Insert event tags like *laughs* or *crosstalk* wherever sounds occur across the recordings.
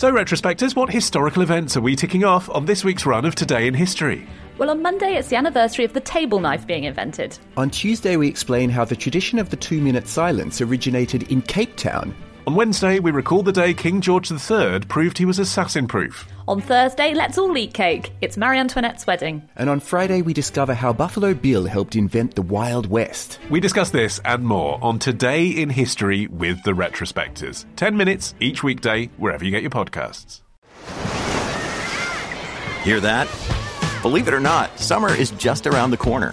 So, retrospectors, what historical events are we ticking off on this week's run of Today in History? Well, on Monday, it's the anniversary of the table knife being invented. On Tuesday, we explain how the tradition of the two minute silence originated in Cape Town. On Wednesday, we recall the day King George III proved he was assassin proof. On Thursday, let's all eat cake. It's Marie Antoinette's wedding. And on Friday, we discover how Buffalo Bill helped invent the Wild West. We discuss this and more on Today in History with the Retrospectors. 10 minutes each weekday, wherever you get your podcasts. Hear that? Believe it or not, summer is just around the corner.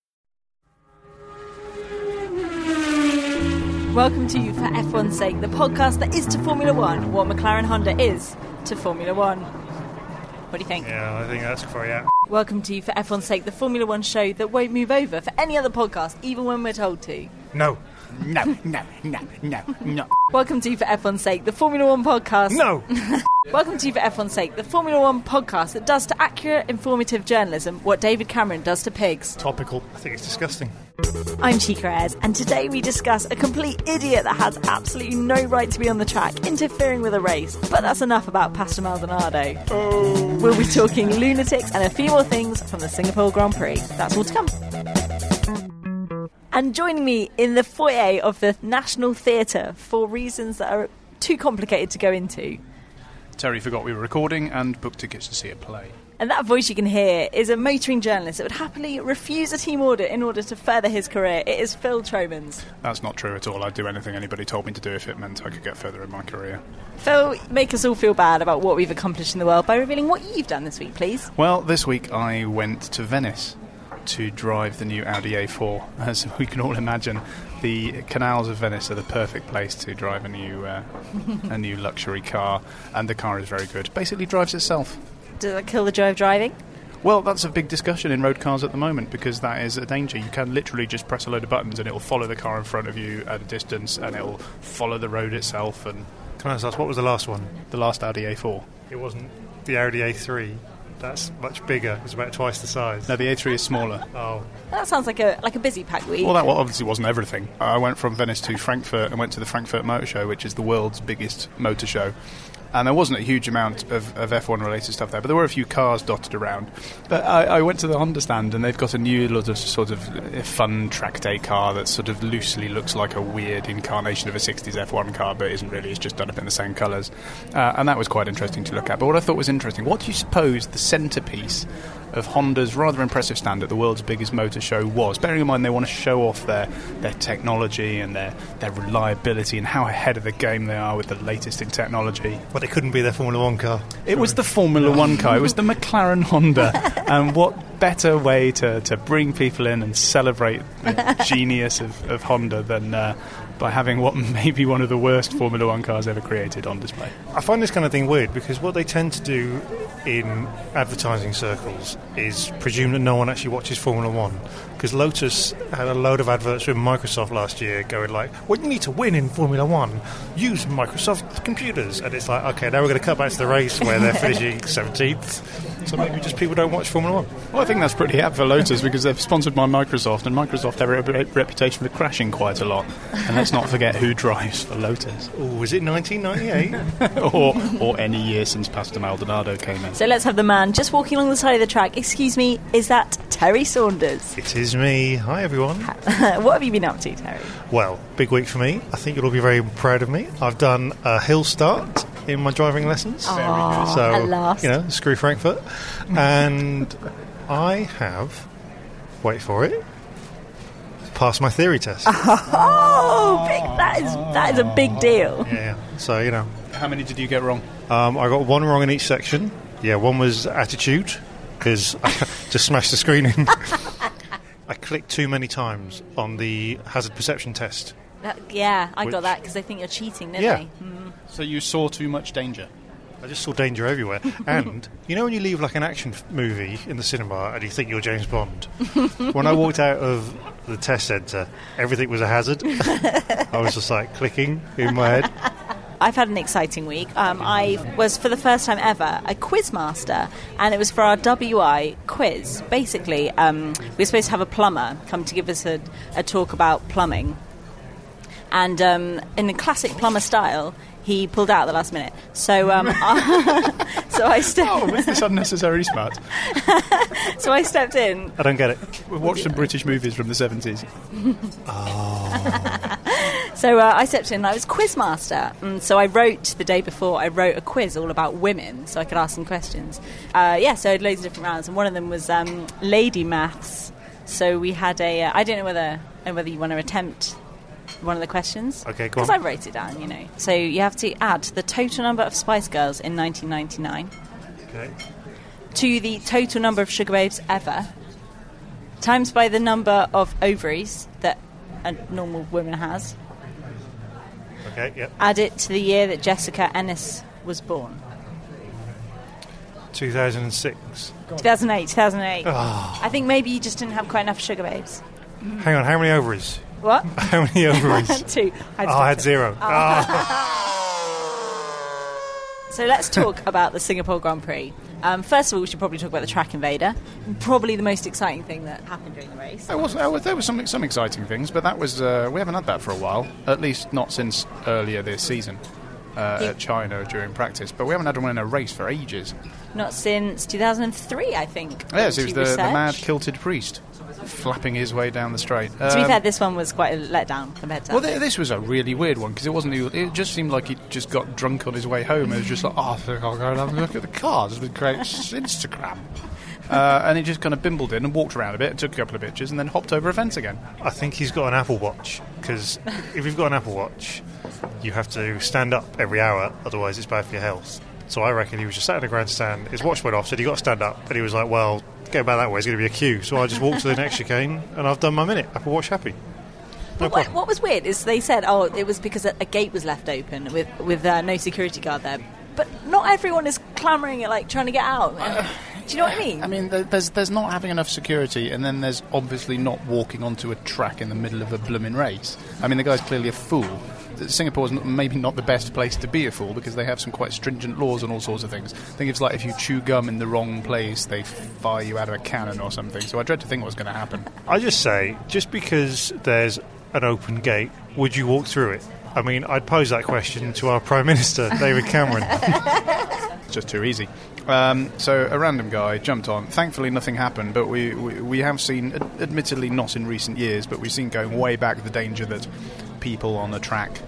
Welcome to you for F1's sake, the podcast that is to Formula One what McLaren Honda is to Formula One. What do you think? Yeah, I think that's for yeah. Welcome to you for F1's sake, the Formula One show that won't move over for any other podcast, even when we're told to. No. No, no, no, no, no. Welcome to you for F1's sake, the Formula One podcast. No. *laughs* Welcome to you for F1's sake, the Formula One podcast that does to accurate, informative journalism what David Cameron does to pigs. Topical. I think it's disgusting. I'm Chica Ayres, and today we discuss a complete idiot that has absolutely no right to be on the track, interfering with a race. But that's enough about Pastor Maldonado. Oh. We'll be talking lunatics and a few more things from the Singapore Grand Prix. That's all to come. And joining me in the foyer of the National Theatre for reasons that are too complicated to go into. Terry forgot we were recording and booked tickets to see a play. And that voice you can hear is a motoring journalist that would happily refuse a team order in order to further his career. It is Phil Tromans. That's not true at all. I'd do anything anybody told me to do if it meant I could get further in my career. Phil, make us all feel bad about what we've accomplished in the world by revealing what you've done this week, please. Well, this week I went to Venice to drive the new Audi A4. *laughs* As we can all imagine, the canals of Venice are the perfect place to drive a new uh, a new luxury car, and the car is very good. Basically, drives itself. Does that kill the joy of driving? Well, that's a big discussion in road cars at the moment because that is a danger. You can literally just press a load of buttons and it'll follow the car in front of you at a distance and it'll follow the road itself. And Can I ask, what was the last one? the last Audi A4. It wasn't the Audi A3. That's much bigger. It's about twice the size. No, the A3 is smaller. Oh, That sounds like a like a busy pack week. Well, that well, obviously wasn't everything. I went from Venice to Frankfurt and went to the Frankfurt Motor Show, which is the world's biggest motor show. And there wasn't a huge amount of, of F1 related stuff there, but there were a few cars dotted around. But I, I went to the Honda stand and they've got a new lot of sort of uh, fun track day car that sort of loosely looks like a weird incarnation of a 60s F1 car, but isn't really. It's just done up in the same colours. Uh, and that was quite interesting to look at. But what I thought was interesting, what do you suppose the centrepiece of Honda's rather impressive stand at the world's biggest motor show was. Bearing in mind they want to show off their, their technology and their, their reliability and how ahead of the game they are with the latest in technology. But it couldn't be their Formula One car. It was the Formula One car, it was the McLaren Honda. *laughs* and what better way to, to bring people in and celebrate the *laughs* genius of, of Honda than uh, by having what *laughs* may be one of the worst Formula One cars ever created on display? I find this kind of thing weird because what they tend to do in advertising circles is presume that no one actually watches Formula One. Because Lotus had a load of adverts with Microsoft last year going like, "What you need to win in Formula One, use Microsoft computers." And it's like, okay, now we're going to cut back to the race where they're *laughs* finishing 17th. So maybe just people don't watch Formula One. Well, I think that's pretty apt for Lotus because they're sponsored by Microsoft, and Microsoft have a re- reputation for crashing quite a lot. And let's not forget who drives for Lotus, *laughs* Oh, was it 1998? *laughs* or or any year since Pastor Maldonado came in. So let's have the man just walking along the side of the track. Excuse me, is that Terry Saunders? it is me. Hi, everyone. *laughs* what have you been up to, Terry? Well, big week for me. I think you'll all be very proud of me. I've done a hill start in my driving lessons. so, at last. you know, screw Frankfurt. And I have wait for it, passed my theory test. *laughs* Oh, big, that is that is a big deal. yeah, so you know, How many did you get wrong? um, I got one wrong in each section. Yeah, one was attitude because *laughs* I just smashed the screen in. *laughs* I clicked too many times on the hazard perception test. That- yeah, I Which- got that because they think you're cheating, don't Yeah. they? Mm. So you saw too much danger. I just saw danger everywhere. *laughs* and you know when you leave like an action f- movie in the cinema and you think you're James Bond? *laughs* when I walked out of the test centre, everything was a hazard. *laughs* I was just like clicking in my head. I've had an exciting week. Um, I was, for the first time ever, a quiz master, and it was for our WI quiz. Basically, um, we were supposed to have a plumber come to give us a, a talk about plumbing. And um, in a classic plumber style, he pulled out at the last minute. So, um, *laughs* *laughs* so I Oh, stepped. was this unnecessary smart? *laughs* so I stepped in. I don't get it. We watched some British movies from the 70s. So uh, I stepped in and I was quiz master. And so I wrote the day before, I wrote a quiz all about women so I could ask some questions. Uh, yeah, so I had loads of different rounds, and one of them was um, lady maths. So we had a. Uh, I don't know whether uh, whether you want to attempt one of the questions. Okay, go Because. I wrote it down, you know. So you have to add the total number of Spice Girls in 1999 Okay. to the total number of Sugababes ever, times by the number of ovaries that a normal woman has, Okay, yep. add it to the year that Jessica Ennis was born. 2006. 2008, 2008. Ah. I think maybe you just didn't have quite enough Sugababes. Hang on, how many ovaries? What? *laughs* How many ovaries? *laughs* Two. oh, I had zero. Ah. *laughs* So let's talk about the Singapore Grand Prix. Um, first of all, we should probably talk about the track invader. Probably the most exciting thing that happened during the race. There was, there was, some, some exciting things, but that was uh, we haven't had that for a while. At least not since earlier this season uh, at China during practice. But we haven't had one in a race for ages. Not since 2003, I think. Yes, it was the, the mad research. kilted priest flapping his way down the straight. To be Um, fair, this one was quite a letdown compared to Well, that. th- this was a really weird one because it wasn't. It just seemed like he just got drunk on his way home. It was just like, oh, I think I'll go and have a look at the cars with great Instagram. *laughs* Uh, and he just kind of bimbled in and walked around a bit, and took a couple of pictures, and then hopped over a fence again. I think he's got an Apple Watch because *laughs* if you've got an Apple Watch, you have to stand up every hour, otherwise it's bad for your health. So I reckon he was just sat in the grandstand. His watch went off, said he got to stand up, and he was like, "Well, go back that way. It's going to be a queue." So I just walked to the next chicane, and I've done my minute. Apple Watch happy. No But what, what was weird is they said, oh, it was because a, a gate was left open with with uh, no security guard there. But not everyone is clamouring at like trying to get out. Do you know what I mean? I mean, there's there's not having enough security, and then there's obviously not walking onto a track in the middle of a blooming race. I mean, the guy's clearly a fool. Singapore's not, maybe not the best place to be a fool because they have some quite stringent laws on all sorts of things. I think it's like if you chew gum in the wrong place, they fire you out of a cannon or something. So I dread to think what's going to happen. I just say, just because there's an open gate, would you walk through it? I mean, I'd pose that question to our Prime Minister, David Cameron. *laughs* It's just too easy. Um, so a random guy jumped on. Thankfully, nothing happened, but we, we, we have seen, ad- admittedly not in recent years, but we've seen going way back the danger that people on a track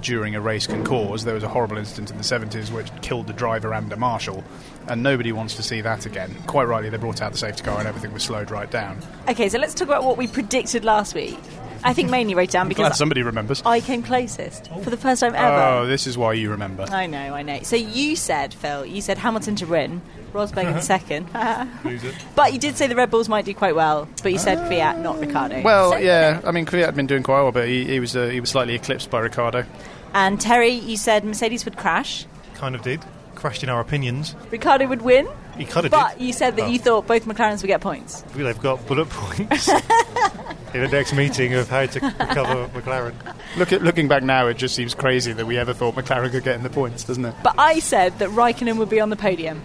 during a race can cause. There was a horrible incident in the 70s which killed the driver and a marshal, and nobody wants to see that again. Quite rightly, they brought out the safety car and everything was slowed right down. Okay, so let's talk about what we predicted last week. I think mainly wrote down I'm glad because somebody remembers. I came closest for the first time ever. Oh, this is why you remember. I know, I know. So you said, Phil, you said Hamilton to win, Rosberg in second. *laughs* but you did say the Red Bulls might do quite well, but you said Kvyat, not Ricciardo. Well, So- yeah, I mean, Kvyat had been doing quite well, but he, he was uh, he was slightly eclipsed by Ricciardo. And Terry, you said Mercedes would crash, kind of did. Crashed in our opinions. Ricciardo would win, He kind of but did. you said that Oh. you thought both McLarens would get points. They've got bullet points *laughs* in the next meeting of how to recover McLaren. Look at, looking back now, it just seems crazy that we ever thought McLaren could get in the points, doesn't it? But I said that Raikkonen would be on the podium.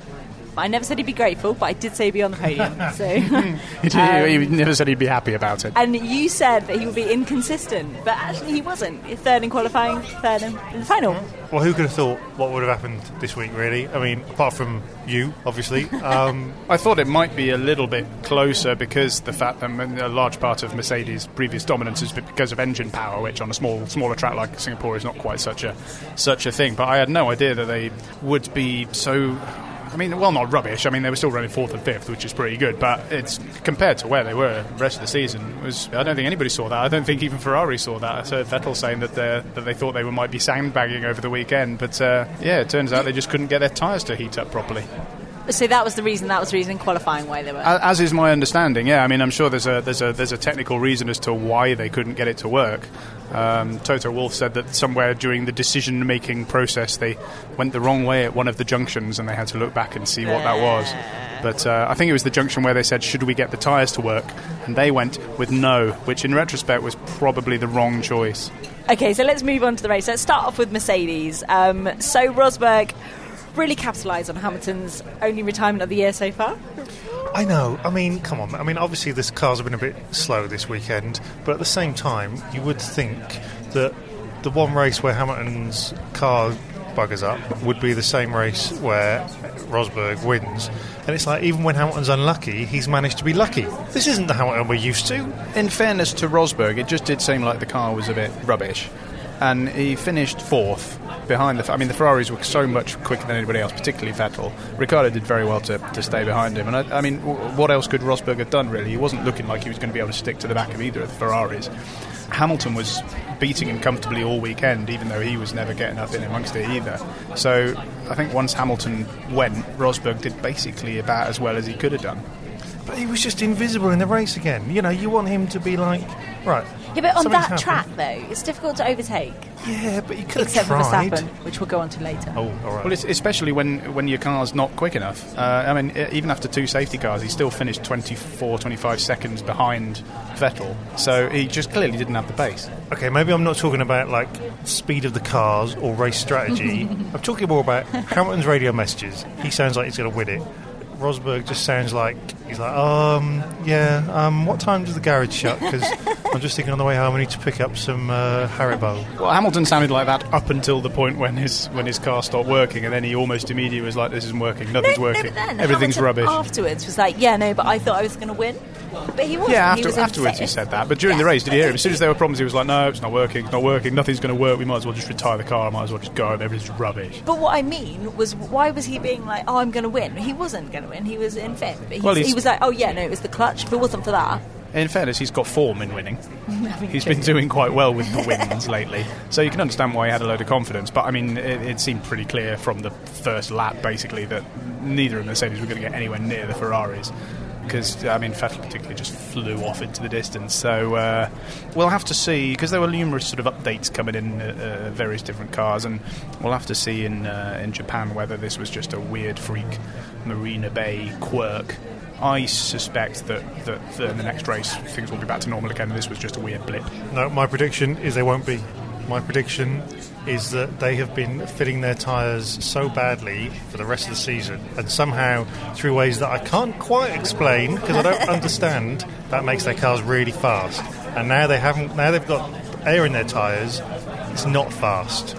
I never said he'd be grateful, but I did say he'd be on the podium. *laughs* so, *laughs* He, did- he never said he'd be happy about it. and you said that he would be inconsistent, but actually he wasn't. Third in qualifying, third in, in the final. Well, who could have thought what would have happened this week, really? I mean, apart from you, obviously. Um, *laughs* I thought it might be a little bit closer because the fact that a large part of Mercedes' previous dominance is because of engine power, which on a small, smaller track like Singapore is not quite such a such a thing. But I had no idea that they would be so I mean, well, not rubbish. I mean, they were still running fourth and fifth, which is pretty good. But it's compared to where they were the rest of the season. Was I don't think anybody saw that. I don't think even Ferrari saw that. I heard Vettel saying that that they thought they were, might be sandbagging over the weekend, but uh, yeah, it turns out they just couldn't get their tyres to heat up properly. So that was the reason. That was the reason in qualifying why they were. As is my understanding. Yeah, I mean, I'm sure there's a there's a there's a technical reason as to why they couldn't get it to work. Um, Toto Wolff said that somewhere during the decision making process they went the wrong way at one of the junctions and they had to look back and see what that was. But uh, I think it was the junction where they said, "Should we get the tyres to work?" And they went with no, which in retrospect was probably the wrong choice. Okay, so let's move on to the race. Let's start off with Mercedes. Um, so Rosberg really capitalised on Hamilton's only retirement of the year so far. I know. I mean, come on. I mean, obviously, this cars have been a bit slow this weekend, but at the same time, you would think that the one race where Hamilton's car buggers up would be the same race where Rosberg wins. And it's like, even when Hamilton's unlucky, he's managed to be lucky. This isn't the Hamilton we're used to. In fairness to Rosberg, it just did seem like the car was a bit rubbish. And he finished fourth behind the. I mean, the Ferraris were so much quicker than anybody else, particularly Vettel. Ricciardo did very well to, to stay behind him. And I, I mean, w- what else could Rosberg have done, really? He wasn't looking like he was going to be able to stick to the back of either of the Ferraris. Hamilton was beating him comfortably all weekend, even though he was never getting up in amongst it either. So I think once Hamilton went, Rosberg did basically about as well as he could have done. But he was just invisible in the race again. You know, you want him to be like, right. Yeah, but on that happened. track though, it's difficult to overtake. Yeah, but you could Except have for tried. Verstappen, which we'll go on to later. Oh, all right. Well, it's especially when, when your car's not quick enough. Uh, I mean, even after two safety cars, he still finished 24, 25 seconds behind Vettel. So he just clearly didn't have the pace. Okay, maybe I'm not talking about like speed of the cars or race strategy. *laughs* I'm talking more about Hamilton's radio messages. He sounds like he's going to win it. Rosberg just sounds like he's like, um, yeah. Um, what time does the garage shut? Because I'm just thinking on the way home, I need to pick up some uh, Haribo. Well, Hamilton sounded like that up until the point when his when his car stopped working, and then he almost immediately was like, "This isn't working. Nothing's no, working. no, but then Everything's Hamilton rubbish." Afterwards, was like, yeah, no, but I thought I was going to win, but he wasn't. Yeah, he was afterwards he said that. But during the race, did you hear him? As soon as there were problems, he was like, "No, it's not working. It's not working. Nothing's going to work. We might as well just retire the car. I might as well just go home. Everything's rubbish." But what I mean was, why was he being like, "Oh, I'm going to win"? He wasn't going win. He was in fifth. But Well, he was like, "Oh yeah, no, it was the clutch." If it wasn't for that, In fairness, he's got form in winning. *laughs* He's been doing quite well with the wins lately, so you can understand why he had a load of confidence. But I mean, it, it seemed pretty clear from the first lap, basically, that neither of the Mercedes were going to get anywhere near the Ferraris. Because I mean, Vettel particularly just flew off into the distance. So uh, we'll have to see because there were numerous sort of updates coming in uh, uh, various different cars, and we'll have to see in uh, in Japan whether this was just a weird freak Marina Bay quirk. I suspect that, that, that in the next race things will be back to normal again. This was just a weird blip. No, my prediction is they won't be. My prediction is that they have been fitting their tyres so badly for the rest of the season, and somehow, through ways that I can't quite explain because I don't *laughs* understand, that makes their cars really fast. And now they haven't. Now they've got air in their tyres. It's not fast.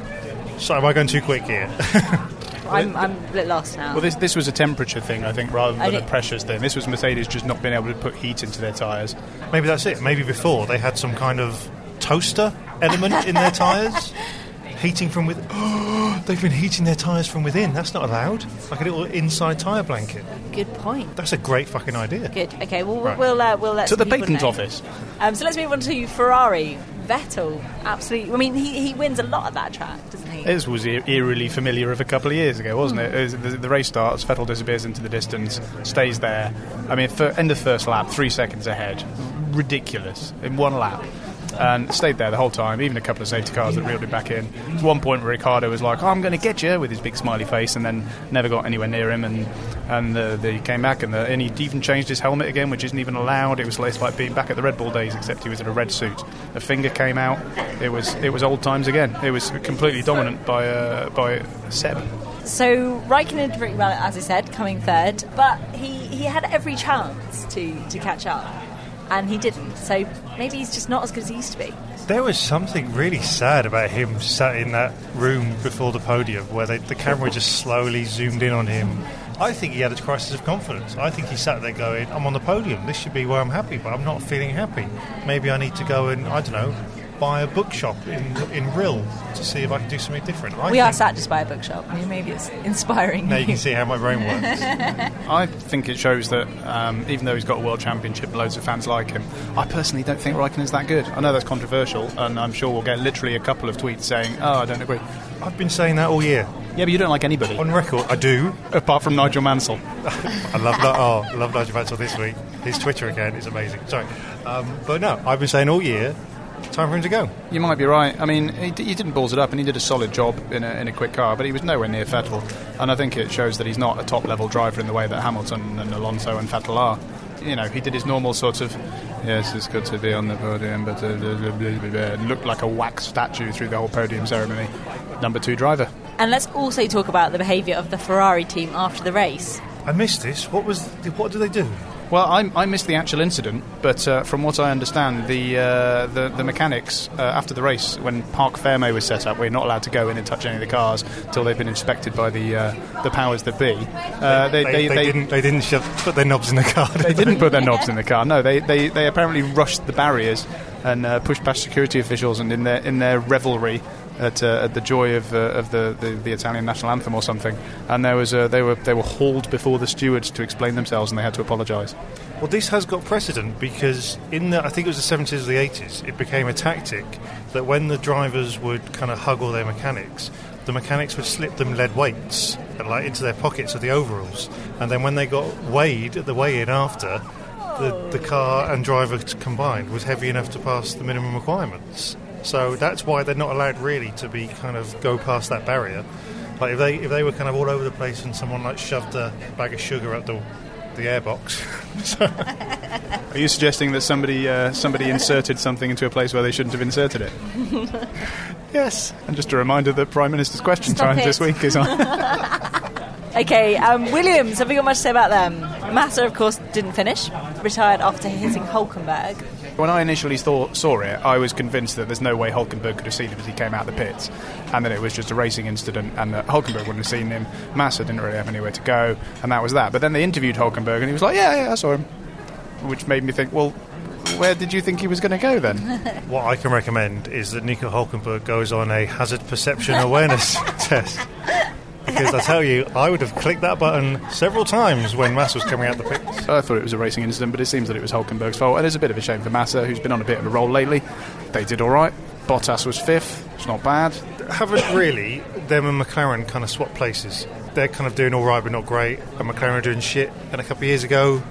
So am I going too quick here? *laughs* I'm, I'm a bit lost now. Well, this this was a temperature thing, I think, rather than a did- pressures thing. This was Mercedes just not being able to put heat into their tyres. Maybe that's it. Maybe before they had some kind of toaster element in their tyres. *laughs* Heating from within. *gasps* They've been heating their tyres from within. That's not allowed. Like a little inside tyre blanket. Good point. That's a great fucking idea. Good. Okay. Well, Right. we'll uh, we'll let To the some people patent know. office. Um, so let's move on to Ferrari. Vettel, absolutely. I mean, he, he wins a lot of that track, doesn't he? This was eerily familiar of a couple of years ago, wasn't it? Hmm. It was- the, the race starts, Vettel disappears into the distance, stays there. I mean, for, end of first lap, three seconds ahead. Ridiculous. In one lap. And stayed there the whole time, even a couple of safety cars that reeled it back in. At one point, Ricciardo was like, oh, I'm going to get you, with his big smiley face, and then never got anywhere near him. And, and uh, they came back, and, the, and he even changed his helmet again, which isn't even allowed. It was like being back at the Red Bull days, except he was in a red suit. A finger came out. It was, it was old times again. It was completely dominant by, uh, by Seb. So Raikkonen did pretty well, as I said, coming third, but he, he had every chance to, to catch up, and he didn't. So maybe he's just not as good as he used to be. There was something really sad about him sat in that room before the podium where they, the camera just slowly zoomed in on him. I think he had a crisis of confidence. I think he sat there going, I'm on the podium. This should be where I'm happy, but I'm not feeling happy. Maybe I need to go and, I don't know, by a bookshop in in Rill to see if I can do something different. I we are think- sat just by a bookshop. I mean, maybe it's inspiring. Now you can see how my brain works. *laughs* I think it shows that um, even though he's got a world championship and loads of fans like him, I personally don't think Raikkonen's that good. I know that's controversial, and I'm sure we'll get literally a couple of tweets saying, "Oh, I don't agree." I've been saying that all year. Yeah, but you don't like anybody On record, I do. apart from Nigel Mansell. *laughs* I love that. Oh, I love Nigel Mansell this week. His Twitter account is amazing. Sorry, um, but no, I've been saying all year. Time for him to go. You might be right. I mean, he, d- he didn't balls it up, and he did a solid job in a, in a quick car, but he was nowhere near Vettel. And I think it shows that he's not a top level driver in the way that Hamilton and Alonso and Vettel are. You know, he did his normal sort of, yes, it's good to be on the podium, but uh, blah, blah, blah, blah, blah," and looked like a wax statue through the whole podium ceremony. Number two driver. And let's also talk about the behaviour of the Ferrari team after the race. I missed this. What was? What did they do? Well, I, I missed the actual incident, but uh, from what I understand, the uh, the, the mechanics uh, after the race, when parc fermé was set up, we're not allowed to go in and touch any of the cars until they've been inspected by the uh, the powers that be. Uh, They, they, didn't. They didn't shove, put their knobs in the car. did They didn't put their knobs in the car. No, they, they, they apparently rushed the barriers and uh, pushed past security officials, and in their in their revelry at, uh, at the joy of, uh, of the, the, the Italian national anthem or something, and there was uh, they were they were hauled before the stewards to explain themselves, and they had to apologise. Well, this has got precedent because in the I think it was the 70s or the 80s, it became a tactic that when the drivers would kind of hug all their mechanics, the mechanics would slip them lead weights like into their pockets of the overalls, and then when they got weighed at the weigh-in after, the, the car and driver combined was heavy enough to pass the minimum requirements. So that's why they're not allowed really to be kind of go past that barrier. Like if they if they were kind of all over the place and someone like shoved a bag of sugar up the the airbox, *laughs* Are you suggesting that somebody uh, somebody inserted something into a place where they shouldn't have inserted it? *laughs* yes, And just a reminder that Prime Minister's question Stop time it. this week is on. *laughs* Okay, um, Williams, have we got much to say about them? Massa, of course, didn't finish, retired after hitting Hulkenberg. When I initially thought, saw it, I was convinced that there's no way Hulkenberg could have seen him as he came out of the pits, and that it was just a racing incident, and that Hulkenberg wouldn't have seen him. Massa didn't really have anywhere to go, and that was that. But then they interviewed Hulkenberg, and he was like, "Yeah, yeah, I saw him," which made me think, well, where did you think he was going to go then? *laughs* What I can recommend is that Nico Hulkenberg goes on a hazard perception awareness *laughs* test. Because I tell you, I would have clicked that button several times when Mass was coming out the pits. I thought it was a racing incident, but it seems that it was Hulkenberg's fault, and it's a bit of a shame for Massa, who's been on a bit of a roll lately. They did all right. Bottas was fifth. It's not bad. Haven't really, them and McLaren kind of swapped places. They're kind of doing all right but not great, and McLaren are doing shit. And a couple of years ago,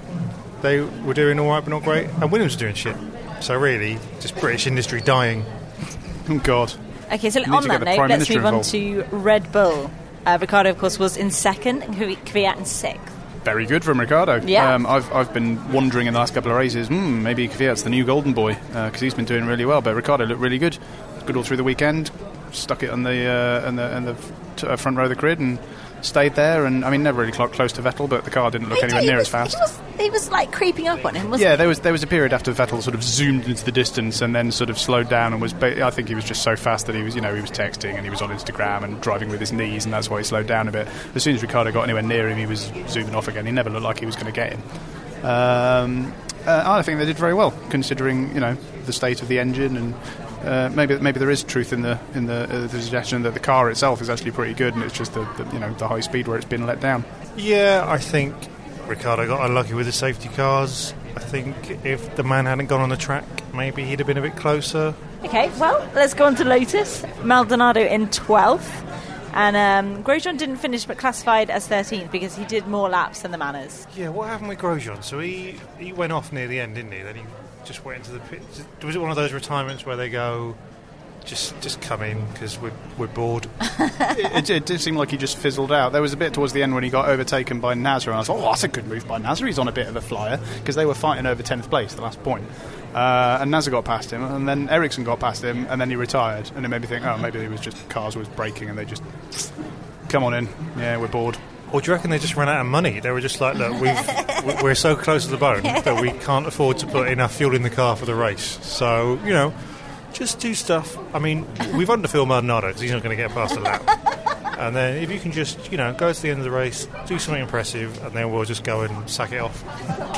they were doing all right but not great, and Williams was doing shit. So really, just British industry dying. Oh *laughs* God. Okay, so on that note, let's Minister move on to Red Bull. Uh, Ricciardo, of course, was in second, and Kvyat in sixth. Very good from Ricciardo. Yeah. Um, I've, I've been wondering in the last couple of races, hmm, maybe Kvyat's the new golden boy because he's been doing really well. But Ricciardo looked really good, good all through the weekend. Stuck it on the uh, on the, on the t- uh, front row of the grid and stayed there. And I mean, never really cl- close to Vettel, but the car didn't look He anywhere did- near he as fast. He was, he was like creeping up on him, wasn't Yeah, there was there was a period after Vettel sort of zoomed into the distance and then sort of slowed down and was. Ba- I think he was just so fast that he was, you know, he was texting and he was on Instagram and driving with his knees, and that's why he slowed down a bit. As soon as Ricciardo got anywhere near him, he was zooming off again. He never looked like he was going to get him. Um, uh, I think they did very well, considering you know the state of the engine and. Uh, maybe maybe there is truth in the in the, uh, the suggestion that the car itself is actually pretty good, and it's just the, the you know the high speed where it's been let down. Yeah, I think Ricciardo got unlucky with the safety cars. I think if the man hadn't gone on the track, maybe he'd have been a bit closer. Okay, well, let's go on to Lotus. Maldonado in 12th. And um, Grosjean didn't finish but classified as 13th because he did more laps than the Manors. Yeah, what happened with Grosjean? So he, he went off near the end, didn't he? Then he just went into the pit. Was it one of those retirements where they go, just just come in because we're, we're bored? *laughs* it, it did seem like he just fizzled out. There was a bit towards the end when he got overtaken by Nasr, and I like, oh, that's a good move by Nasr. He's on a bit of a flyer because they were fighting over 10th place the last point. Uh, and Nasr got past him, and then Ericsson got past him, and then he retired. And it made me think, oh, maybe it was just cars was braking, and they just come on in. Yeah, we're bored. Or do you reckon they just ran out of money? They were just like, look, we've, we- we're so close to the bone *laughs* that we can't afford to put enough fuel in the car for the race. So, you know, just do stuff. I mean, we've underfilled Maldonado because he's not going to get past the lap. And then if you can just, you know, go to the end of the race, do something impressive, and then we'll just go and sack it off.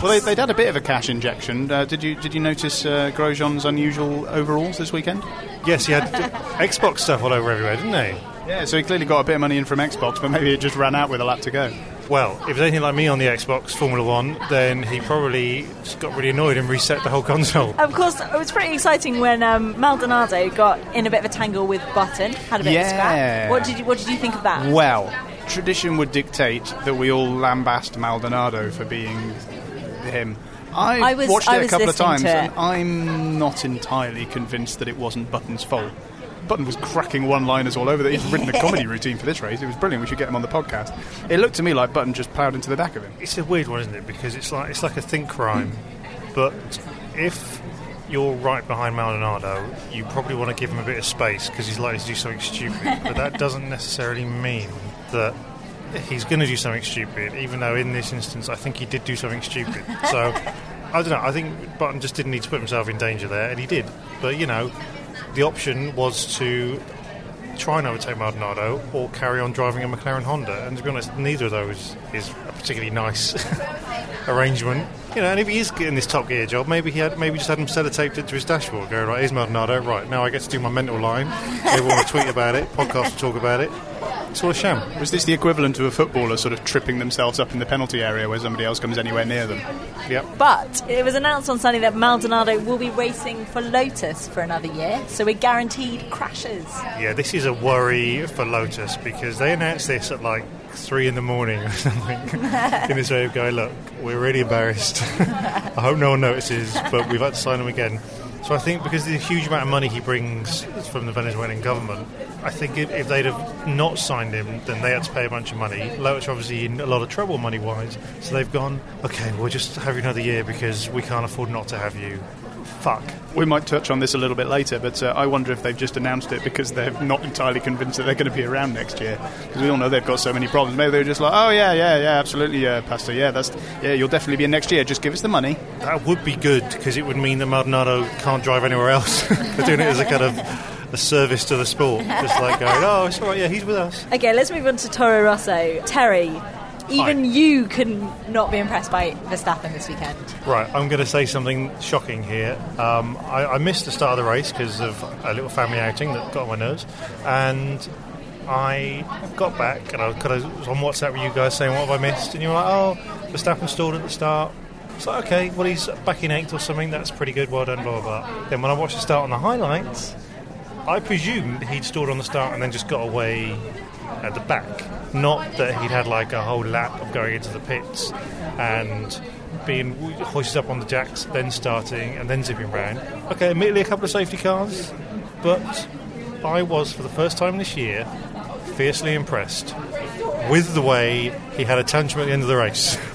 Well, they, they'd had a bit of a cash injection. Uh, did you did you notice uh, Grosjean's unusual overalls this weekend? Yes, he had Xbox stuff all over everywhere, didn't he? Yeah, so he clearly got a bit of money in from Xbox, but maybe it just ran out with a lap to go. Well, if it's anything like me on the Xbox Formula One, then he probably just got really annoyed and reset the whole console. Of course, it was pretty exciting when um, Maldonado got in a bit of a tangle with Button, had a bit of a scrap. What did you What did you think of that? Well, tradition would dictate that we all lambast Maldonado for being him. I, I was- watched I it a couple of times, and. I'm not entirely convinced that it wasn't Button's fault. Button was cracking one-liners all over. that He's written a comedy routine for this race. It was brilliant. We should get him on the podcast. It looked to me like Button just ploughed into the back of him. It's a weird one, isn't it? Because it's like it's like a think crime, but if you're right behind Maldonado, you probably want to give him a bit of space because he's likely to do something stupid. *laughs* but that doesn't necessarily mean that he's going to do something stupid. Even though in this instance, I think he did do something stupid. So *laughs* I don't know. I think Button just didn't need to put himself in danger there, and he did. But you know, the option was to try and overtake Maldonado or carry on driving a McLaren Honda. And to be honest, neither of those is particularly nice *laughs* arrangement. You know, and if he is getting this top gear job, maybe he had maybe just had him sellotaped it to his dashboard. Go right, here's Maldonado. Right now, I get to do my mental line. Everyone will tweet about it. Podcast will talk about it. It's all a sham. Was this the equivalent of a footballer sort of tripping themselves up in the penalty area where somebody else comes anywhere near them? Yep. But it was announced on Sunday that Maldonado will be racing for Lotus for another year, so we're guaranteed crashes. Yeah, this is a worry for Lotus because they announced this at like three in the morning or *laughs* something. in this way of going, look, we're really embarrassed. *laughs* I hope no one notices, but we've had to sign him again. So I think because of the huge amount of money he brings from the Venezuelan government, I think if, they'd have not signed him, then they had to pay a bunch of money. Are obviously in a lot of trouble money wise, so they've gone, okay, we'll just have you another year because we can't afford not to have you. Fuck. We might touch on this a little bit later, but uh, I wonder if they've just announced it because they're not entirely convinced that they're going to be around next year. Because we all know they've got so many problems. Maybe they're just like, oh yeah, yeah, yeah, absolutely, yeah, Pastor, yeah, that's yeah, you'll definitely be in next year. Just give us the money. That would be good because it would mean that Maldonado can't drive anywhere else. *laughs* They're doing it as a kind of a service to the sport, just like going, "Oh, it's all right. Yeah, he's with us." Okay, let's move on to Toro Rosso. Terry, even you can not be impressed by Verstappen this weekend. Right, I'm going to say something shocking here. Um, I, I missed the start of the race because of a little family outing that got on my nerves, and I got back and I kind was on WhatsApp with you guys saying, "What have I missed?" And you were like, "Oh, Verstappen stalled at the start." It's like, okay, well, he's back in eighth or something. That's pretty good. Well done, blah blah blah. Then when I watched the start on the highlights, I presumed he'd stalled on the start and then just got away at the back. Not that he'd had like a whole lap of going into the pits and being hoisted up on the jacks, then starting and then zipping round. Okay, admittedly a couple of safety cars, but I was for the first time this year fiercely impressed with the way he had a tantrum at the end of the race. *laughs*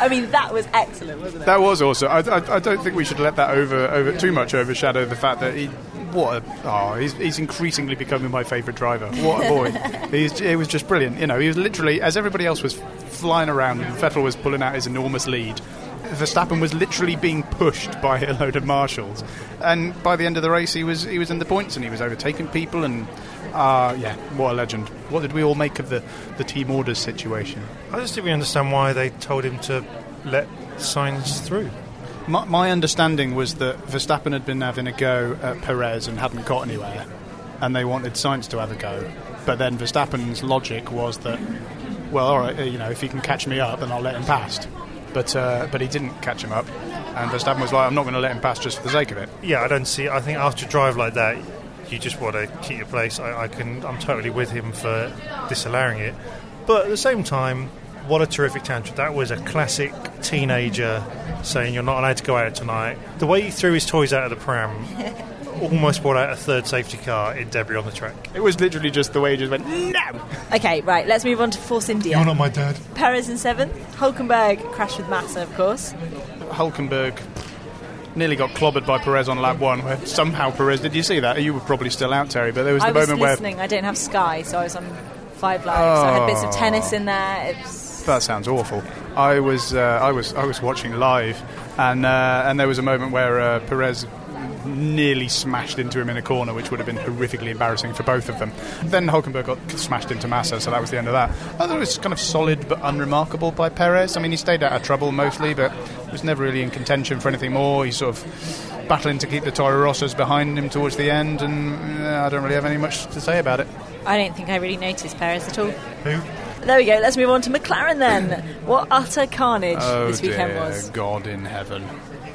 I mean, that was excellent, wasn't it? That was also. I, I, I don't think we should let that over, over too much overshadow the fact that he. What a, oh, he's, he's increasingly becoming my favourite driver. What a boy! *laughs* he's, it was just brilliant. You know, he was literally as everybody else was flying around. and Vettel was pulling out his enormous lead. Verstappen was literally being pushed by a load of marshals, and by the end of the race, he was he was in the points and he was overtaking people. And uh, yeah, what a legend! What did we all make of the the team orders situation? I just didn't really understand why they told him to let Sainz through. My, my understanding was that Verstappen had been having a go at Perez and hadn't got anywhere, and they wanted Sainz to have a go. But then Verstappen's logic was that, well, all right, you know, if he can catch me up, then I'll let him past. But uh, but he didn't catch him up, and Verstappen was like, I'm not going to let him pass just for the sake of it. Yeah, I don't see. I think after a drive like that, you just want to keep your place. I, I can. I'm totally with him for disallowing it, but at the same time, what a terrific tantrum! That was a classic teenager saying you're not allowed to go out tonight. The way he threw his toys out of the pram *laughs* almost brought out a third safety car in debris on the track. It was literally just the way he just went, no! Okay, right, let's move on to Force India. You're not my dad. Perez in seventh. Hulkenberg crashed with Massa, of course. Hulkenberg nearly got clobbered by Perez on lap one, where somehow Perez, did you see that? You were probably still out, Terry, but there was the I was moment where listening. I didn't have Sky, so I was on Five Live. So I had bits of tennis in there. It was, That sounds awful. I was uh, I was I was watching live, and uh, and there was a moment where uh, Perez nearly smashed into him in a corner, which would have been horrifically embarrassing for both of them. Then Hulkenberg got smashed into Massa, so that was the end of that. I thought it was kind of solid but unremarkable by Perez. I mean, he stayed out of trouble mostly, but was never really in contention for anything more. He sort of battling to keep the Toro Rossos behind him towards the end, and uh, I don't really have any much to say about it. I don't think I really noticed Perez at all. Who? There we go. Let's move on to McLaren then. What utter carnage Oh this weekend dear was. God in heaven.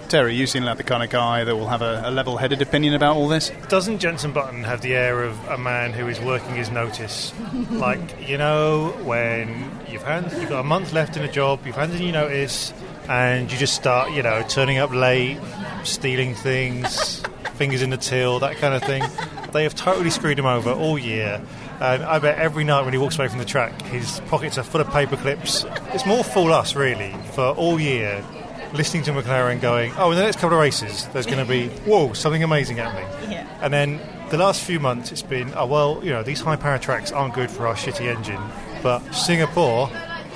Terry, you seem like the kind of guy that will have a, a level-headed opinion about all this. Doesn't Jenson Button have the air of a man who is working his notice? like, you know, when you've, hand, you've got a month left in a job, you've handed in your notice, and you just start, you know, turning up late, stealing things, *laughs* fingers in the till, that kind of thing. They have totally screwed him over all year. And I bet every night when he walks away from the track, his pockets are full of paper clips. It's more fool us, really, for all year listening to McLaren going, oh, in the next couple of races, there's going to be, whoa, something amazing happening. Yeah. And then the last few months, it's been, oh, well, you know, these high power tracks aren't good for our shitty engine. But Singapore,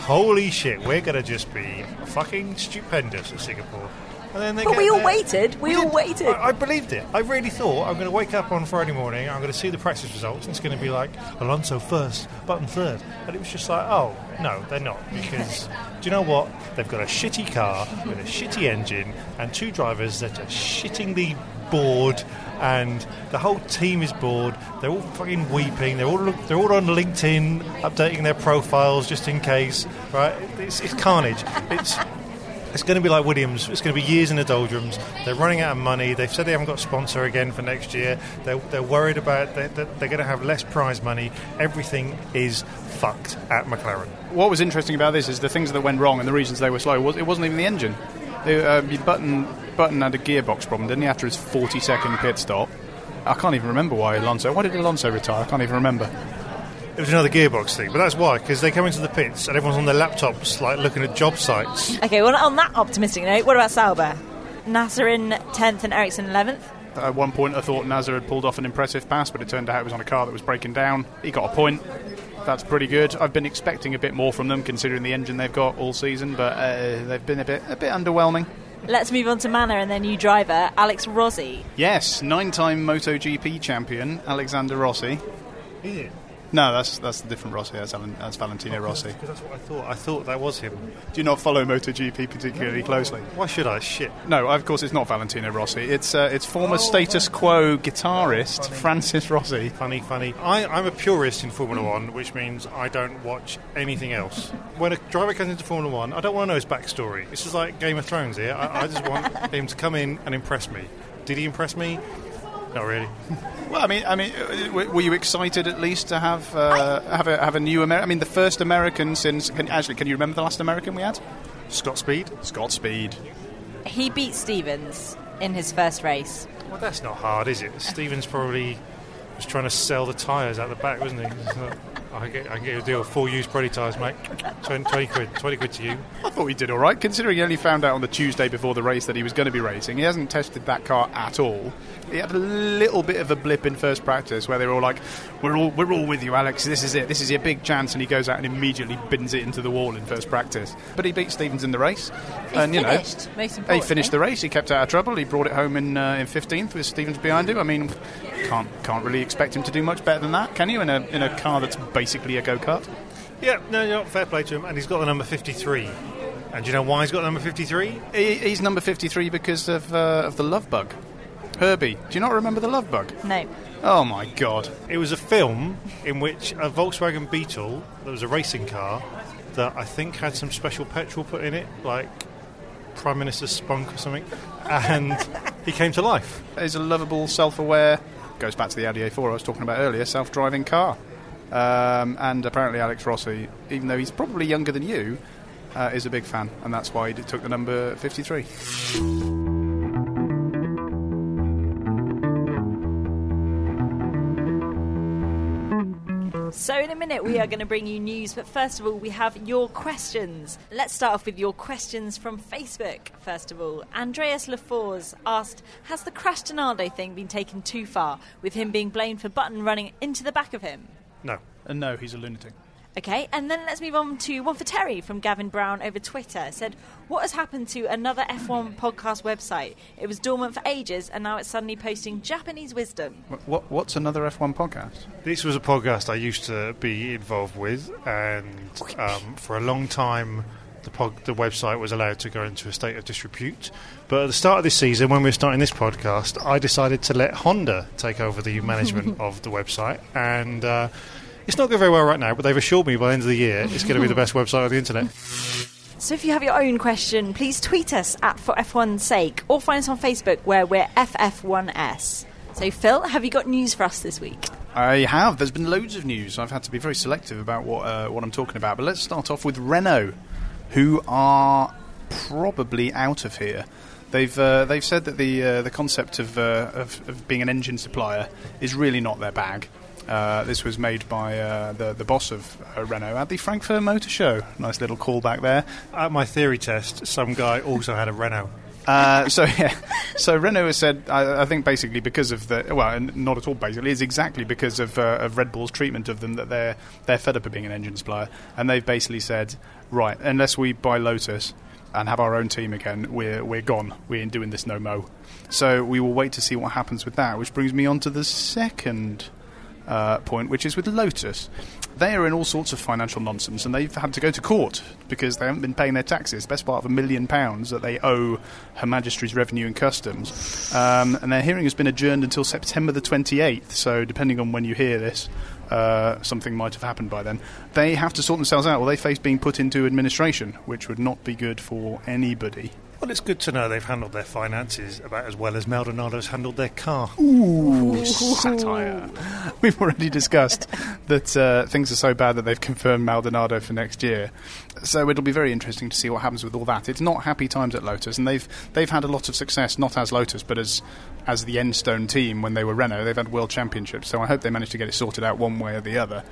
holy shit, we're going to just be fucking stupendous at Singapore. And then they But we all there- waited. We all did. waited. I, I believed it. I really thought I'm going to wake up on Friday morning. I'm going to see the practice results. And it's going to be like Alonso first, Button third. And it was just like, oh no, they're not because do you know what? They've got a shitty car with a shitty engine and two drivers that are shittingly bored. And the whole team is bored. They're all fucking weeping. They're all they're all on LinkedIn, updating their profiles just in case. Right? It's, it's carnage. It's it's going to be like Williams. It's going to be years in the doldrums. They're running out of money. They've said they haven't got a sponsor again for next year. They're, they're worried about they're, they're going to have less prize money. Everything is fucked at McLaren. What was interesting about this is the things that went wrong and the reasons they were slow. Was, it wasn't even the engine. They, uh, Button, Button had a gearbox problem, didn't he, after his 40 second pit stop? I can't even remember why Alonso. Why did Alonso retire? I can't even remember. It was another gearbox thing, but that's why because they come into the pits and everyone's on their laptops, like looking at job sites. Okay, well, on that optimistic note, what about Sauber? Nasr in 10th and Ericsson 11th. At one point, I thought Nasr had pulled off an impressive pass, but it turned out it was on a car that was breaking down. He got a point. That's pretty good. I've been expecting a bit more from them, considering the engine they've got all season, but uh, they've been a bit a bit underwhelming. Let's move on to Manor and their new driver, Alex Rossi. Yes, nine-time MotoGP champion Alexander Rossi. Is it? No, that's that's the different Rossi. That's, Alan, that's Valentino Rossi. Because that's what I thought. I thought that was him. Do you not follow MotoGP particularly closely? Why should I? Shit. No, of course it's not Valentino Rossi. It's uh, it's former status quo guitarist Francis Rossi. Funny, funny. I, I'm a purist in Formula One, which means I don't watch anything else. When a driver comes into Formula One, I don't want to know his backstory. This is like Game of Thrones here. I, I just want *laughs* him to come in and impress me. Did he impress me? Not really. Well, I mean, I mean, uh, were you excited at least to have uh, have a have a new American? I mean, the first American since can, actually, can you remember the last American we had? Scott Speed? Scott Speed. He beat Stevens in his first race. Well, that's not hard, is it? Stevens probably was trying to sell the tyres out the back, wasn't he? Not- I can get, I can get you a deal. Full use Brody tyres, mate. 20, 20 quid. 20 quid to you. I thought he did all right, considering he only found out on the Tuesday before the race that he was going to be racing. He hasn't tested that car at all. He had a little bit of a blip in first practice where they were all like, "We're all we're all with you, Alex. This is it. This is your big chance." And he goes out and immediately bins it into the wall in first practice. But he beat Stevens in the race, He and you know, finished, most he importantly. finished the race. He kept out of trouble. He brought it home in uh, in fifteenth with Stevens behind him. I mean, can't can't really expect him to do much better than that, can you? In a in a car that's basically a go kart. Yeah, no, no, fair play to him. And he's got the number 53. And do you know why he's got the number 53? He, he's number fifty three because of uh, of the love bug. Herbie, do you not remember the love bug? No. Oh my god. It was a film in which a Volkswagen Beetle, that was a racing car, that I think had some special petrol put in it, like Prime Minister's spunk or something, and *laughs* he came to life. is a lovable, self-aware. Goes back to the Audi A4 I was talking about earlier, self-driving car. Um, and apparently Alex Rossi, even though he's probably younger than you, uh, is a big fan, and that's why he took the number 53. So, in a minute, we are going to bring you news, but first of all, we have your questions. Let's start off with your questions from Facebook, first of all. Andreas Lafors asked Has the Crash Donaldo thing been taken too far, with him being blamed for Button running into the back of him? No. And no, he's a lunatic. Okay, and then let's move on to one for Terry from Gavin Brown over Twitter. It said, What has happened to another F1 podcast website? It was dormant for ages and now it's suddenly posting Japanese wisdom. What, what, what's another F1 podcast? This was a podcast I used to be involved with, and um, for a long time, the, pod, the website was allowed to go into a state of disrepute. But at the start of this season, when we were starting this podcast, I decided to let Honda take over the management *laughs* of the website, and uh, it's not going very well right now. But they've assured me by the end of the year it's going to be the best website on the internet. *laughs* So if you have your own question, please tweet us at For F1's Sake or find us on Facebook where we're FF1S. So, Phil, have you got news for us this week? I have. There's been loads of news. I've had to be very selective about what uh, what I'm talking about. But let's start off with Renault, who are probably out of here. They've uh, they've said that the uh, the concept of, uh, of, of being an engine supplier is really not their bag. Uh, this was made by uh, the the boss of uh, Renault at the Frankfurt Motor Show. Nice little callback there. At my theory test, some guy also had a Renault. Uh, so *laughs* yeah, so Renault has said, I, I, think basically because of the well, not at all basically, it's exactly because of, uh, of Red Bull's treatment of them that they're they're fed up of being an engine supplier, and they've basically said, right, unless we buy Lotus and have our own team again, we're we're gone. We ain't doing this no mo. So we will wait to see what happens with that. Which brings me on to the second uh, point, which is with Lotus they are in all sorts of financial nonsense and they've had to go to court because they haven't been paying their taxes, best part of a million pounds that they owe Her Majesty's Revenue and Customs. Um, and their hearing has been adjourned until September the 28th, so depending on when you hear this, uh, something might have happened by then. They have to sort themselves out or they face being put into administration, which would not be good for anybody. Well, it's good to know they've handled their finances about as well as Maldonado's handled their car. Ooh, satire. *laughs* We've already discussed that uh, things are so bad that they've confirmed Maldonado for next year. So it'll be very interesting to see what happens with all that. It's not happy times at Lotus, and they've they've had a lot of success, not as Lotus, but as as the Enstone team when they were Renault. They've had world championships, so I hope they manage to get it sorted out one way or the other.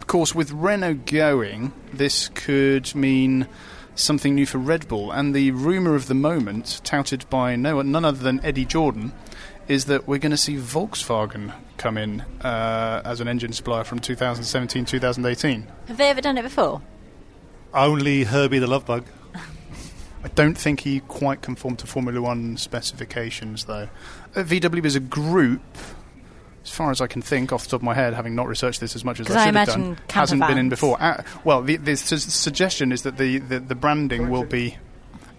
Of course, with Renault going, this could mean something new for Red Bull. And the rumour of the moment, touted by no none other than Eddie Jordan, is that we're going to see Volkswagen come in uh, as an engine supplier from 2017 2018. Have they ever done it before? Only Herbie the Love Bug. *laughs* I don't think he quite conformed to Formula One specifications, though. Uh, VW as a group as far as I can think off the top of my head, having not researched this as much as I, I should have done, hasn't been in before. Uh, well, the, the su- suggestion is that the, the, the branding will be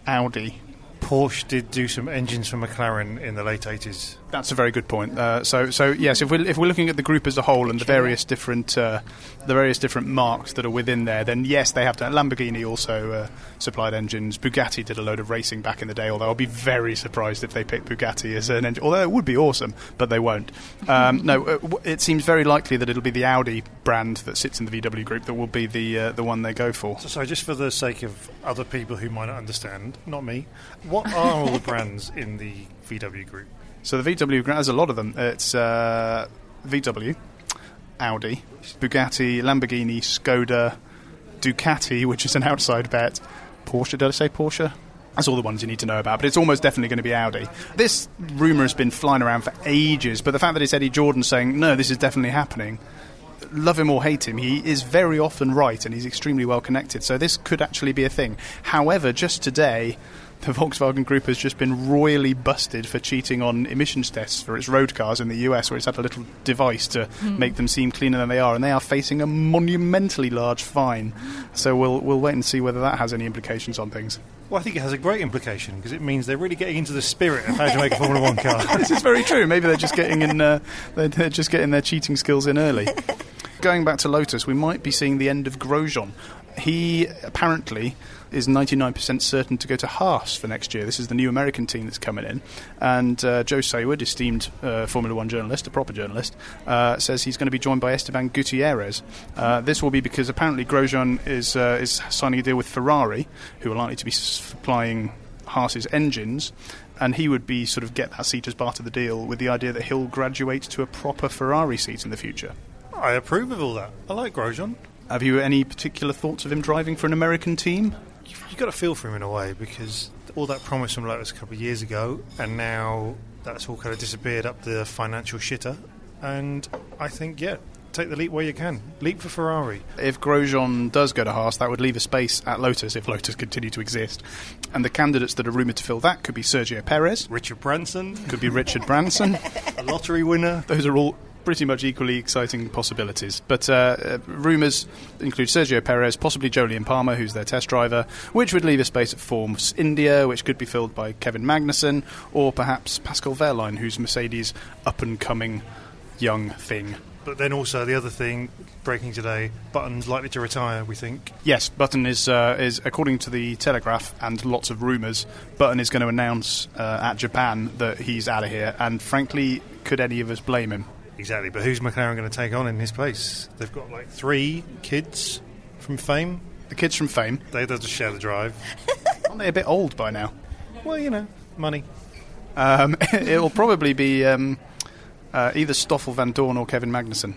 Audi. Porsche did do some engines for McLaren in the late 80s. That's a very good point. Uh, so, so yes, if we're if we're looking at the group as a whole and the various different uh, the various different marques that are within there, then yes, they have to. Lamborghini also uh, supplied engines. Bugatti did a load of racing back in the day. Although I'll be very surprised if they pick Bugatti as an engine. Although it would be awesome, but they won't. Um, no, uh, it seems very likely that it'll be the Audi brand that sits in the VW group that will be the uh, the one they go for. So, so, just for the sake of other people who might not understand, not me, what are all the *laughs* brands in the VW group? So the VW has a lot of them. It's uh, VW, Audi, Bugatti, Lamborghini, Skoda, Ducati, *laughs* which is an outside bet, Porsche. Did I say Porsche? That's all the ones you need to know about, but it's almost definitely going to be Audi. This rumour has been flying around for ages, but the fact that it's Eddie Jordan saying, no, this is definitely happening, love him or hate him, he is very often right and he's extremely well connected, so this could actually be a thing. However, just today, the Volkswagen Group has just been royally busted for cheating on emissions tests for its road cars in the US, where it's had a little device to mm. make them seem cleaner than they are, and they are facing a monumentally large fine. So we'll we'll wait and see whether that has any implications on things. Well, I think it has a great implication because it means they're really getting into the spirit of how to make a Formula One car. *laughs* this is very true. Maybe they're just getting in. Uh, they're just getting their cheating skills in early. *laughs* Going back to Lotus, we might be seeing the end of Grosjean. He apparently is 99% certain to go to Haas for next year. This is the new American team that's coming in. And uh, Joe Saward, esteemed uh, Formula One journalist, a proper journalist, uh, says he's going to be joined by Esteban Gutierrez. Uh, this will be because apparently Grosjean is, uh, is signing a deal with Ferrari, who are likely to be supplying Haas's engines. And he would be sort of get that seat as part of the deal with the idea that he'll graduate to a proper Ferrari seat in the future. I approve of all that. I like Grosjean. Have you any particular thoughts of him driving for an American team? You've got to feel for him in a way because all that promise from Lotus a couple of years ago, and now that's all kind of disappeared up the financial shitter. And I think, yeah, take the leap where you can. Leap for Ferrari. If Grosjean does go to Haas, that would leave a space at Lotus if Lotus continue to exist. And the candidates that are rumoured to fill that could be Sergio Perez, Richard Branson, could be Richard Branson. *laughs* a lottery winner. Those are all pretty much equally exciting possibilities. But uh, uh, rumours include Sergio Perez, possibly Jolyon Palmer, who's their test driver, which would leave a space at Force India, which could be filled by Kevin Magnussen, or perhaps Pascal Wehrlein, who's Mercedes' up and coming young thing. But then also the other thing breaking today: Button's likely to retire. We think. Yes, Button is uh, is according to the Telegraph and lots of rumours. Button is going to announce uh, at Japan that he's out of here, and frankly, could any of us blame him? Exactly. But who's McLaren going to take on in his place? They've got like three kids from Fame. The kids from Fame. They they'll just share the drive. *laughs* Aren't they a bit old by now? well, you know, money. Um, *laughs* it'll probably be um, uh, either Stoffel Vandoorne or Kevin Magnussen,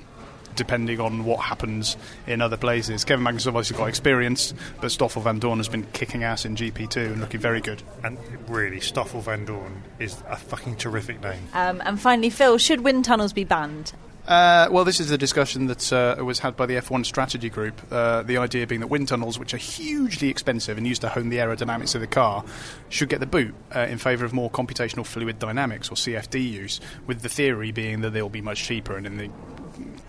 depending on what happens in other places. Kevin Magnussen obviously got experience, but Stoffel Vandoorne has been kicking ass in GP2 and looking very good. And really, Stoffel Vandoorne is a fucking terrific name. Um, and finally, Phil, should wind tunnels be banned? Uh, well, this is the discussion that uh, was had by the F1 strategy group. Uh, the idea being that wind tunnels, which are hugely expensive and used to hone the aerodynamics of the car, should get the boot uh, in favour of more computational fluid dynamics or CFD use, with the theory being that they'll be much cheaper and in the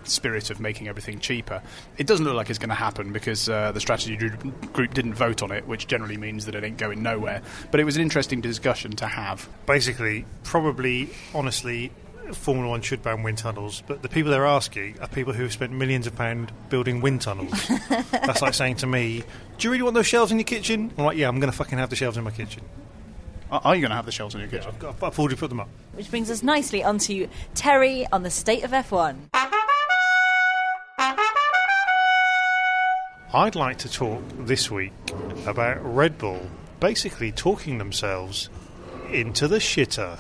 spirit of making everything cheaper. It doesn't look like it's going to happen because uh, the strategy group- group didn't vote on it, which generally means that it ain't going nowhere. But it was an interesting discussion to have. Basically, probably, honestly, Formula One should ban wind tunnels, but the people they're asking are people who have spent millions of pounds building wind tunnels. *laughs* That's like saying to me, "Do you really want those shelves in your kitchen?" I'm like, "Yeah, I'm going to fucking have the shelves in my kitchen. Are are you going to have the shelves in your kitchen? I've, got, I've already put them up." Which brings us nicely onto Terry on the state of F1. I'd like to talk this week about Red Bull basically talking themselves into the shitter.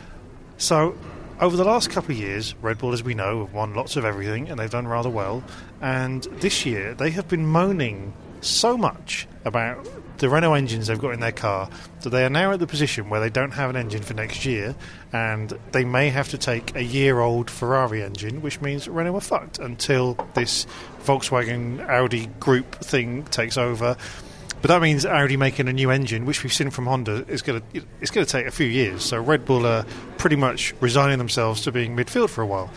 *laughs* so, over the last couple of years, Red Bull, as we know, have won lots of everything and they've done rather well. And this year, they have been moaning so much about the Renault engines they've got in their car that they are now at the position where they don't have an engine for next year and they may have to take a year old Ferrari engine, which means Renault are fucked until this Volkswagen Audi group thing takes over. But that means Audi making a new engine, which we've seen from Honda, is going to it's going to take a few years. So Red Bull are pretty much resigning themselves to being midfield for a while.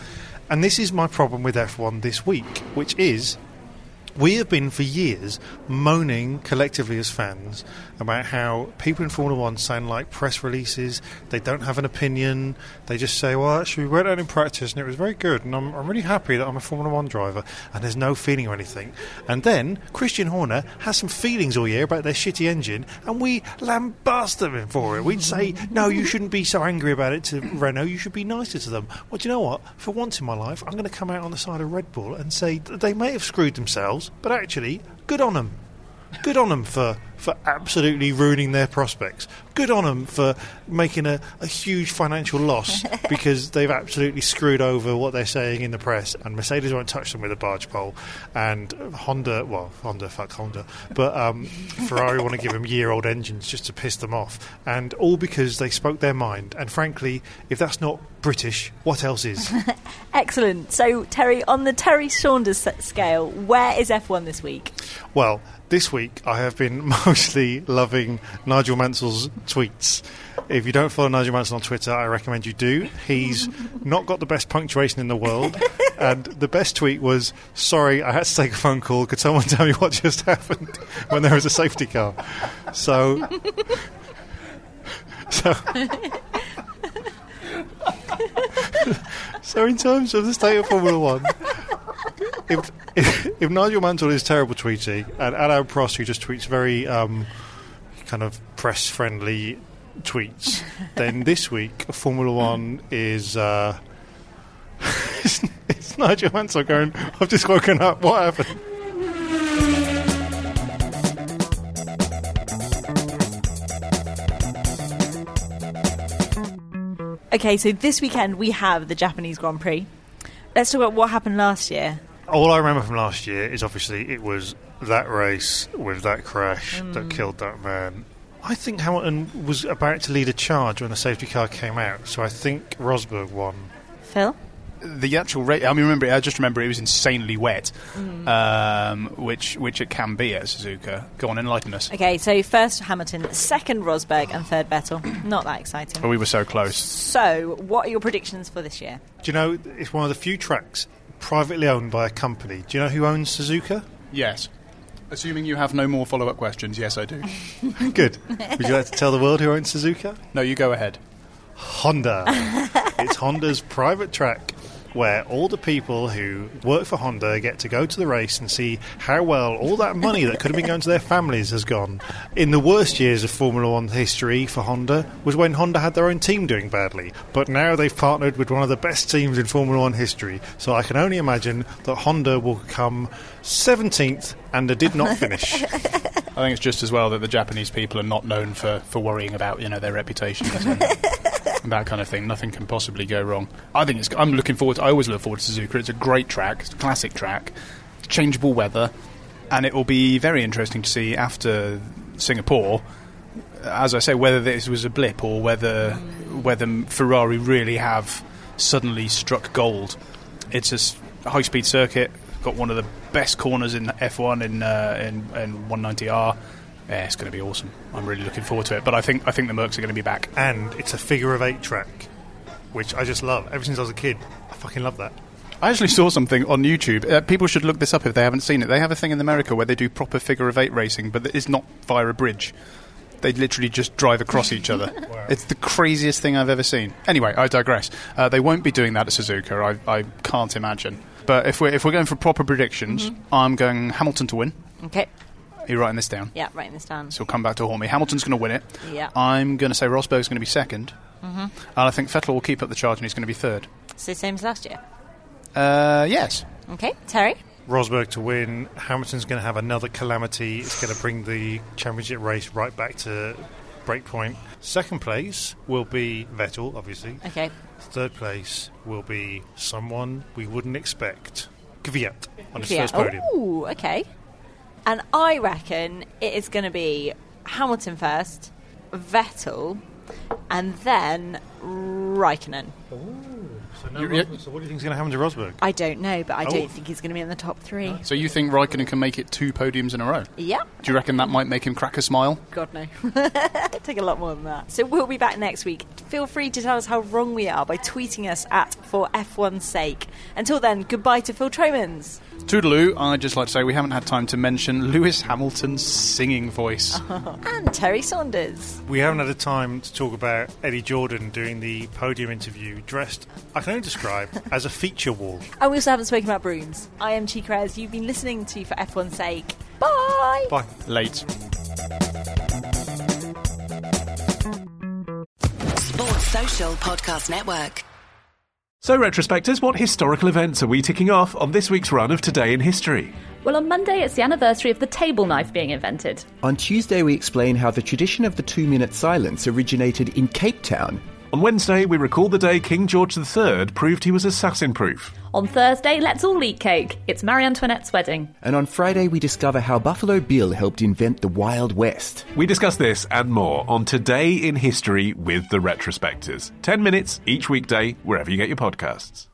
And this is my problem with F1 this week, which is we have been for years moaning collectively as fans about how people in Formula One sound like press releases. They don't have an opinion. They just say, "Well, actually, we went out in practice and it was very good, and I'm, I'm really happy that I'm a Formula One driver." And there's no feeling or anything. And then Christian Horner has some feelings all year about their shitty engine, and we lambast them for it. We'd say, "No, you shouldn't be so angry about it to Renault. You should be nicer to them." Well, do you know what? For once in my life, I'm going to come out on the side of Red Bull and say they may have screwed themselves, but actually, good on them. Good on them for, for absolutely ruining their prospects. Good on them for making a, a huge financial loss *laughs* because they've absolutely screwed over what they're saying in the press. And Mercedes won't touch them with a barge pole. And Honda, well, Honda, fuck Honda. But um, Ferrari want to give them year old engines just to piss them off. And all because they spoke their mind. And frankly, if that's not British, what else is? *laughs* Excellent. So, Terry, on the Terry Saunders scale, where is F1 this week? Well, this week I have been *laughs* mostly loving Nigel Mansell's tweets. If you don't follow Nigel Mansell on Twitter, I recommend you do. He's not got the best punctuation in the world, *laughs* and the best tweet was, "Sorry, I had to take a phone call. Could someone *laughs* tell me what just happened when there was a safety car?" So, so. So, in terms of the state of Formula One, if, if, if Nigel Mansell is terrible tweeting, and Alain Prost, who just tweets very um, kind of press friendly tweets, *laughs* then this week Formula One is. Uh, *laughs* it's, it's Nigel Mansell going, I've just woken up, what happened? Okay, so this weekend we have the Japanese Grand Prix. Let's talk about what happened last year. All I remember from last year is obviously it was that race with that crash that killed that man. I think Hamilton was about to lead a charge when the safety car came out, so I think Rosberg won. Phil? the actual rate. I mean, remember, I just remember it was insanely wet, um, which which it can be at Suzuka. Go on, enlighten us. Okay, so first Hamilton, second Rosberg, and third Vettel. Not that exciting. But we were so close. So, what are your predictions for this year? Do you know it's one of the few tracks privately owned by a company? Do you know who owns Suzuka? Yes. Assuming you have no more follow-up questions, yes, I do. *laughs* Good. Would you like to tell the world who owns Suzuka? no, you go ahead. Honda. it's Honda's private track where all the people who work for Honda get to go to the race and see how well all that money that could have been going to their families has gone. In the worst years of Formula One history for Honda was when Honda had their own team doing badly. But now they've partnered with one of the best teams in Formula One history. So I can only imagine that Honda will come 17th and they did not *laughs* finish. I think it's just as well that the Japanese people are not known for, for worrying about you know their reputations *laughs* and, and that kind of thing. Nothing can possibly go wrong. I think it's. I'm looking forward. To, I always look forward to Suzuka. It's a great track. It's a classic track. Changeable weather, and it will be very interesting to see after Singapore. As I say, whether this was a blip or whether whether Ferrari really have suddenly struck gold. It's a high-speed circuit. Got one of the best corners in F1 in uh, in, in 130R. Yeah, it's going to be awesome. I'm really looking forward to it. But I think I think the Mercs are going to be back. and it's a figure of eight track, which I just love. Ever since I was a kid, I fucking love that. I actually saw something on YouTube. Uh, people should look this up if they haven't seen it. They have a thing in America where they do proper figure of eight racing, but it's not via a bridge. They literally just drive across each other. *laughs* It's the craziest thing I've ever seen. Anyway, I digress. Uh, they won't be doing that at Suzuka. I, I can't imagine. But if we're if we're going for proper predictions, I'm going Hamilton to win. Okay, Are you writing this down? yeah, writing this down. So we'll come back to haunt me. Hamilton's going to win it. Yeah. I'm going to say Rosberg's going to be 2nd and I think Vettel will keep up the charge and he's going to be third. So, same as last year. Uh, yes. Okay, Terry? Rosberg to win. Hamilton's going to have another calamity. It's going to bring the championship race right back to breakpoint. Second place will be Vettel, obviously. Okay. Third place will be someone we wouldn't expect. Kvyat on his Yeah. first podium. Oh, okay. And I reckon it is going to be Hamilton first, Vettel, and then Raikkonen. So, no Rosberg. so what do you think is going to happen to Rosberg? I don't know, but I Oh. don't think he's going to be in the top three. So you think Raikkonen can make it two podiums in a row? Yeah. Do you reckon that might make him crack a smile? God no. *laughs* Take a lot more than that. So we'll be back next week. Feel free to tell us how wrong we are by tweeting us at for F1's sake. Until then, goodbye to Phil Tromans. Toodaloo, I'd just like to say we haven't had time to mention Lewis Hamilton's singing voice. *laughs* And Terry Saunders. We haven't had the time to talk about Eddie Jordan doing the podium interview dressed, I can only describe, as a feature wall. And we also haven't spoken about brooms. I am Chikrez. You've been listening to For F1's Sake. Bye! Bye. Late. Sports Social Podcast Network. So, retrospectors, what historical events are we ticking off on this week's run of Today in History? Well, on Monday, it's the anniversary of the table knife being invented. On Tuesday, we explain how the tradition of the two minute silence originated in Cape Town. On Wednesday, we recall the day King George III proved he was assassin proof. On Thursday, let's all eat cake. It's Marie Antoinette's wedding. And on Friday, we discover how Buffalo Bill helped invent the Wild West. We discuss this and more on Today in History with the Retrospectors. 10 minutes each weekday, wherever you get your podcasts.